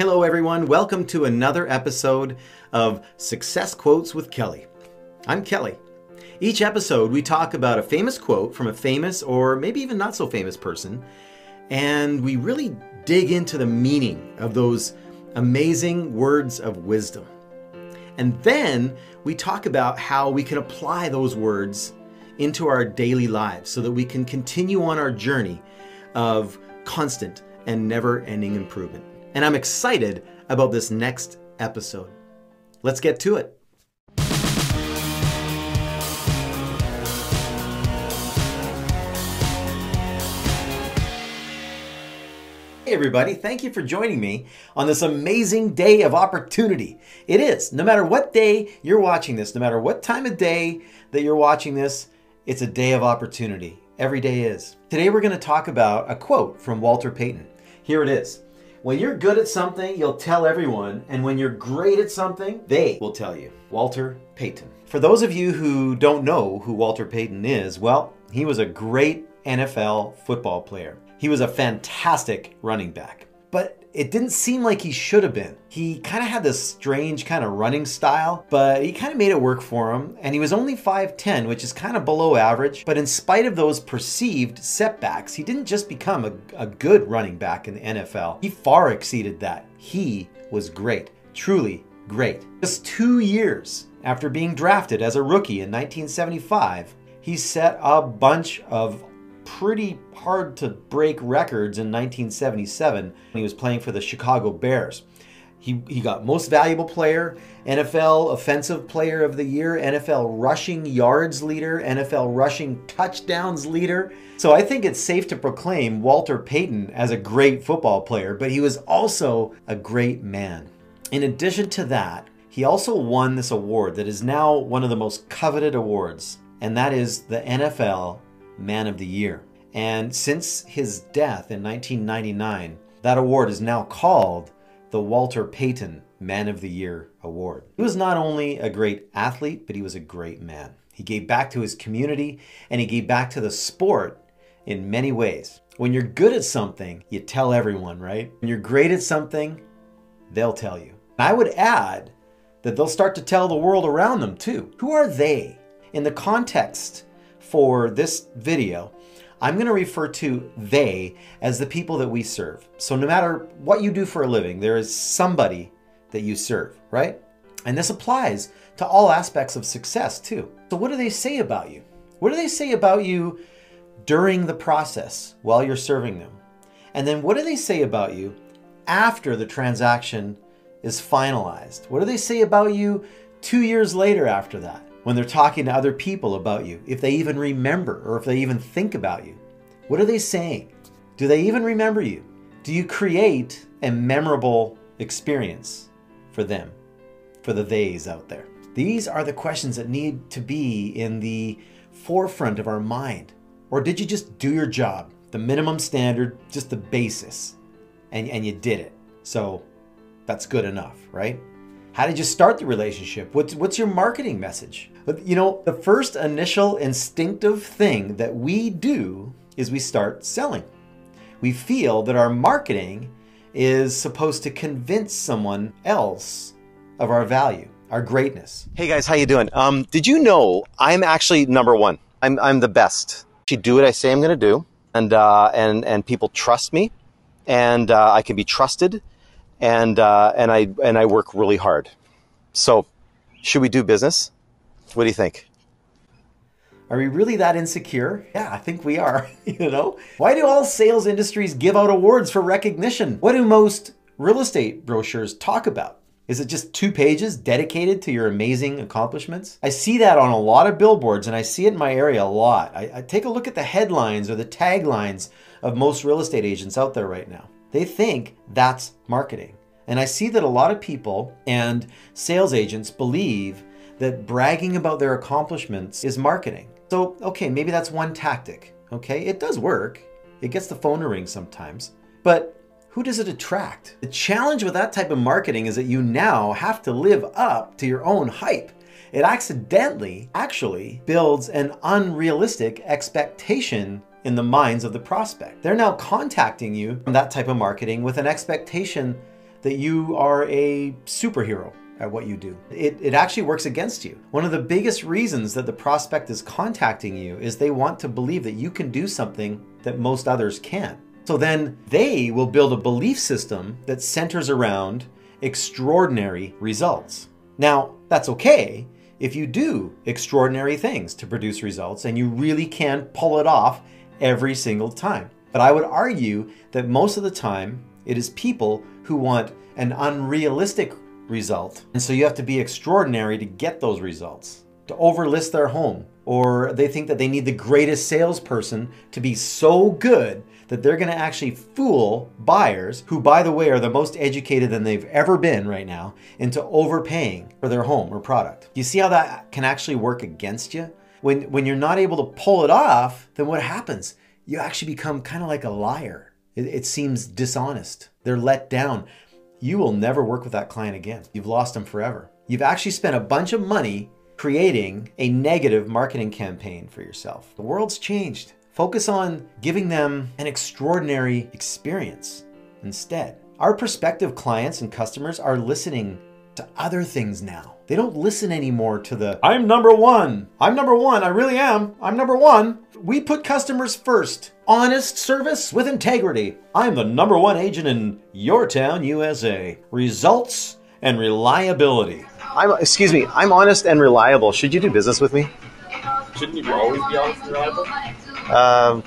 Hello, everyone. Welcome to another episode of Success Quotes with Kelly. I'm Kelly. Each episode, we talk about a famous quote from a famous or maybe even not so famous person, and we really dig into the meaning of those amazing words of wisdom. And then we talk about how we can apply those words into our daily lives so that we can continue on our journey of constant and never ending improvement and I'm excited about this next episode. Let's get to it. Hey, everybody, thank you for joining me on this amazing day of opportunity. It is, no matter what day you're watching this, no matter what time of day that you're watching this, it's a day of opportunity. Every day is. Today, we're going to talk about a quote from Walter Payton. Here it is when you're good at something, you'll tell everyone, and when you're great at something, they will tell you. Walter Payton. For those of you who don't know who Walter Payton is, well, he was a great NFL football player. He was a fantastic running back. But it didn't seem like he should have been. He kind of had this strange kind of running style, but he kind of made it work for him. And he was only 5'10, which is kind of below average. But in spite of those perceived setbacks, he didn't just become a, a good running back in the NFL. He far exceeded that. He was great, truly great. Just two years after being drafted as a rookie in 1975, he set a bunch of pretty hard to break records in 1977 when he was playing for the Chicago Bears. He, he got most valuable player, NFL offensive player of the year, NFL rushing yards leader, NFL rushing touchdowns leader. So I think it's safe to proclaim Walter Payton as a great football player, but he was also a great man. In addition to that, he also won this award that is now one of the most coveted awards, and that is the NFL Man of the Year. And since his death in 1999, that award is now called the Walter Payton Man of the Year Award. He was not only a great athlete, but he was a great man. He gave back to his community and he gave back to the sport in many ways. When you're good at something, you tell everyone, right? When you're great at something, they'll tell you. And I would add that they'll start to tell the world around them too. Who are they? In the context for this video, I'm going to refer to they as the people that we serve. So no matter what you do for a living, there is somebody that you serve, right? And this applies to all aspects of success too. So what do they say about you? What do they say about you during the process while you're serving them? And then what do they say about you after the transaction is finalized? What do they say about you two years later after that? When they're talking to other people about you, if they even remember or if they even think about you. What are they saying? Do they even remember you? Do you create a memorable experience for them, for the theys out there? These are the questions that need to be in the forefront of our mind. Or did you just do your job, the minimum standard, just the basis, and, and you did it? So that's good enough, right? How did you start the relationship? What's, what's your marketing message? You know, the first initial instinctive thing that we do is we start selling. We feel that our marketing is supposed to convince someone else of our value, our greatness. Hey guys, how you doing? Um, did you know I'm actually number one? I'm, I'm the best. I do what I say I'm going to do, and uh, and and people trust me, and uh, I can be trusted, and uh, and I and I work really hard. So, should we do business? What do you think? Are we really that insecure? Yeah, I think we are. you know, why do all sales industries give out awards for recognition? What do most real estate brochures talk about? Is it just two pages dedicated to your amazing accomplishments? I see that on a lot of billboards and I see it in my area a lot. I, I, take a look at the headlines or the taglines of most real estate agents out there right now. They think that's marketing. And I see that a lot of people and sales agents believe that bragging about their accomplishments is marketing. So, okay, maybe that's one tactic. Okay, it does work. It gets the phone to ring sometimes. But who does it attract? The challenge with that type of marketing is that you now have to live up to your own hype. It accidentally actually builds an unrealistic expectation in the minds of the prospect. They're now contacting you from that type of marketing with an expectation that you are a superhero at what you do. It, it actually works against you. One of the biggest reasons that the prospect is contacting you is they want to believe that you can do something that most others can't. So then they will build a belief system that centers around extraordinary results. Now, that's okay if you do extraordinary things to produce results and you really can pull it off every single time. But I would argue that most of the time it is people who want an unrealistic result. And so you have to be extraordinary to get those results, to overlist their home, or they think that they need the greatest salesperson to be so good that they're going to actually fool buyers, who, by the way, are the most educated than they've ever been right now, into overpaying for their home or product. You see how that can actually work against you? When, when you're not able to pull it off, then what happens? You actually become kind of like a liar. It, it seems dishonest. They're let down. You will never work with that client again. You've lost them forever. You've actually spent a bunch of money creating a negative marketing campaign for yourself. The world's changed. Focus on giving them an extraordinary experience instead. Our prospective clients and customers are listening to other things now. They don't listen anymore to the I'm number one. I'm number one. I really am. I'm number one. We put customers first. Honest service with integrity. I'm the number one agent in your town, USA. Results and reliability. I'm, excuse me, I'm honest and reliable. Should you do business with me? Shouldn't you always be honest and reliable? Um,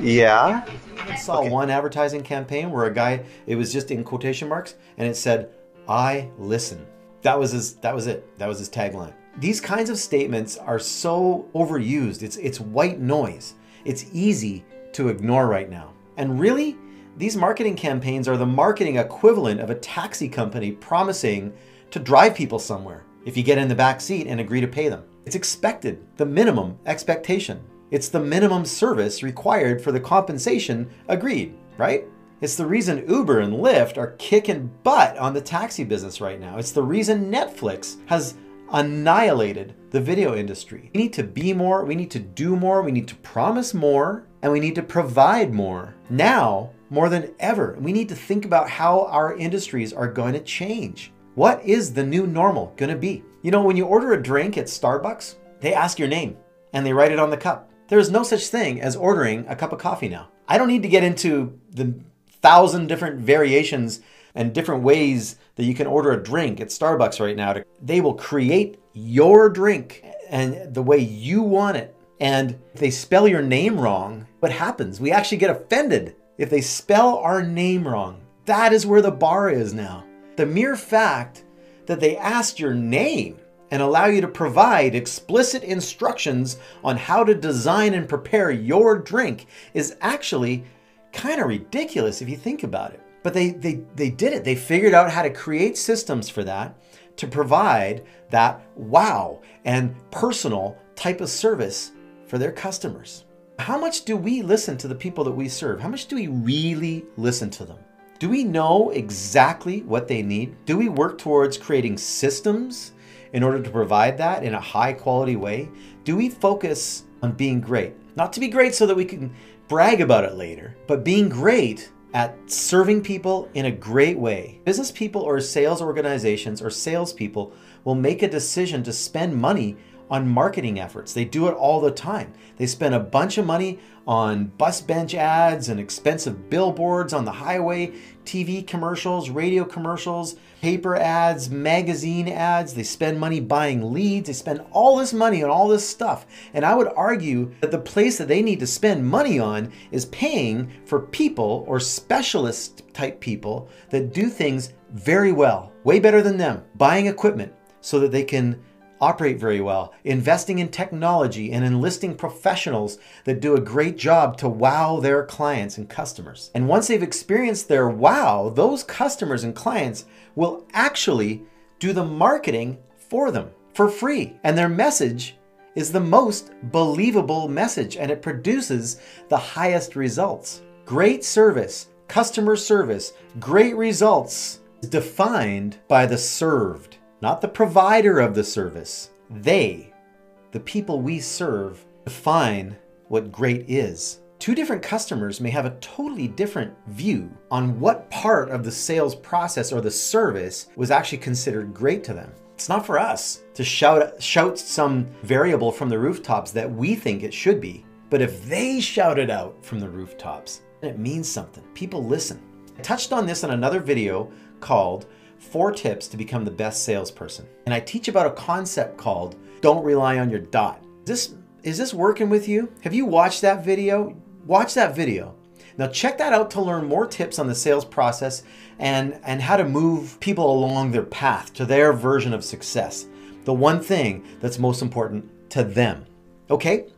yeah. I saw one advertising campaign where a guy, it was just in quotation marks, and it said, I listen. That was his that was it. That was his tagline. These kinds of statements are so overused. It's it's white noise. It's easy to ignore right now. And really, these marketing campaigns are the marketing equivalent of a taxi company promising to drive people somewhere if you get in the back seat and agree to pay them. It's expected, the minimum expectation. It's the minimum service required for the compensation agreed, right? It's the reason Uber and Lyft are kicking butt on the taxi business right now. It's the reason Netflix has annihilated the video industry. We need to be more, we need to do more, we need to promise more, and we need to provide more. Now, more than ever, we need to think about how our industries are going to change. What is the new normal going to be? You know, when you order a drink at Starbucks, they ask your name and they write it on the cup. There is no such thing as ordering a cup of coffee now. I don't need to get into the thousand different variations and different ways that you can order a drink at Starbucks right now. They will create your drink and the way you want it. And if they spell your name wrong, what happens? We actually get offended if they spell our name wrong. That is where the bar is now. The mere fact that they asked your name and allow you to provide explicit instructions on how to design and prepare your drink is actually kind of ridiculous if you think about it. But they, they, they did it. They figured out how to create systems for that to provide that wow and personal type of service for their customers. How much do we listen to the people that we serve? How much do we really listen to them? Do we know exactly what they need? Do we work towards creating systems in order to provide that in a high quality way? Do we focus on being great? Not to be great so that we can brag about it later, but being great at serving people in a great way. Business people or sales organizations or salespeople will make a decision to spend money on marketing efforts. They do it all the time. They spend a bunch of money on bus bench ads and expensive billboards on the highway, TV commercials, radio commercials, paper ads, magazine ads. They spend money buying leads. They spend all this money on all this stuff. And I would argue that the place that they need to spend money on is paying for people or specialist type people that do things very well, way better than them, buying equipment so that they can operate very well, investing in technology and enlisting professionals that do a great job to wow their clients and customers. And once they've experienced their wow, those customers and clients will actually do the marketing for them for free. And their message is the most believable message and it produces the highest results. Great service, customer service, great results is defined by the served not the provider of the service. They, the people we serve, define what great is. two different customers may have a totally different view on what part of the sales process or the service was actually considered great to them. It's not for us to shout shout some variable from the rooftops that we think it should be. But if they shout it out from the rooftops, it means something. People listen. I touched on this in another video called Four Tips to Become the Best Salesperson. And I teach about a concept called Don't Rely on Your Dot. Is this, is this working with you? Have you watched that video? Watch that video. Now check that out to learn more tips on the sales process and, and how to move people along their path to their version of success. The one thing that's most important to them. Okay?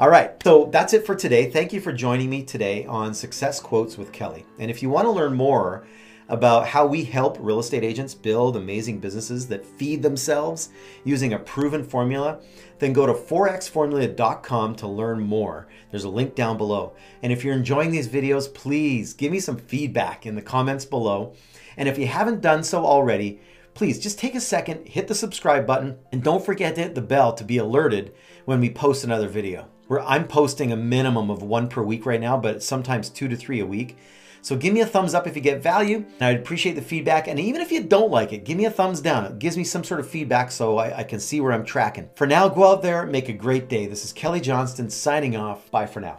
All right, so that's it for today. Thank you for joining me today on Success Quotes with Kelly. And if you want to learn more about how we help real estate agents build amazing businesses that feed themselves using a proven formula, then go to forexformula.com to learn more. There's a link down below. And if you're enjoying these videos, please give me some feedback in the comments below. And if you haven't done so already, please just take a second, hit the subscribe button, and don't forget to hit the bell to be alerted when we post another video. Where I'm posting a minimum of one per week right now, but sometimes two to three a week. So give me a thumbs up if you get value, and I'd appreciate the feedback. And even if you don't like it, give me a thumbs down. It gives me some sort of feedback so I, I can see where I'm tracking. For now, go out there, make a great day. This is Kelly Johnston signing off. Bye for now.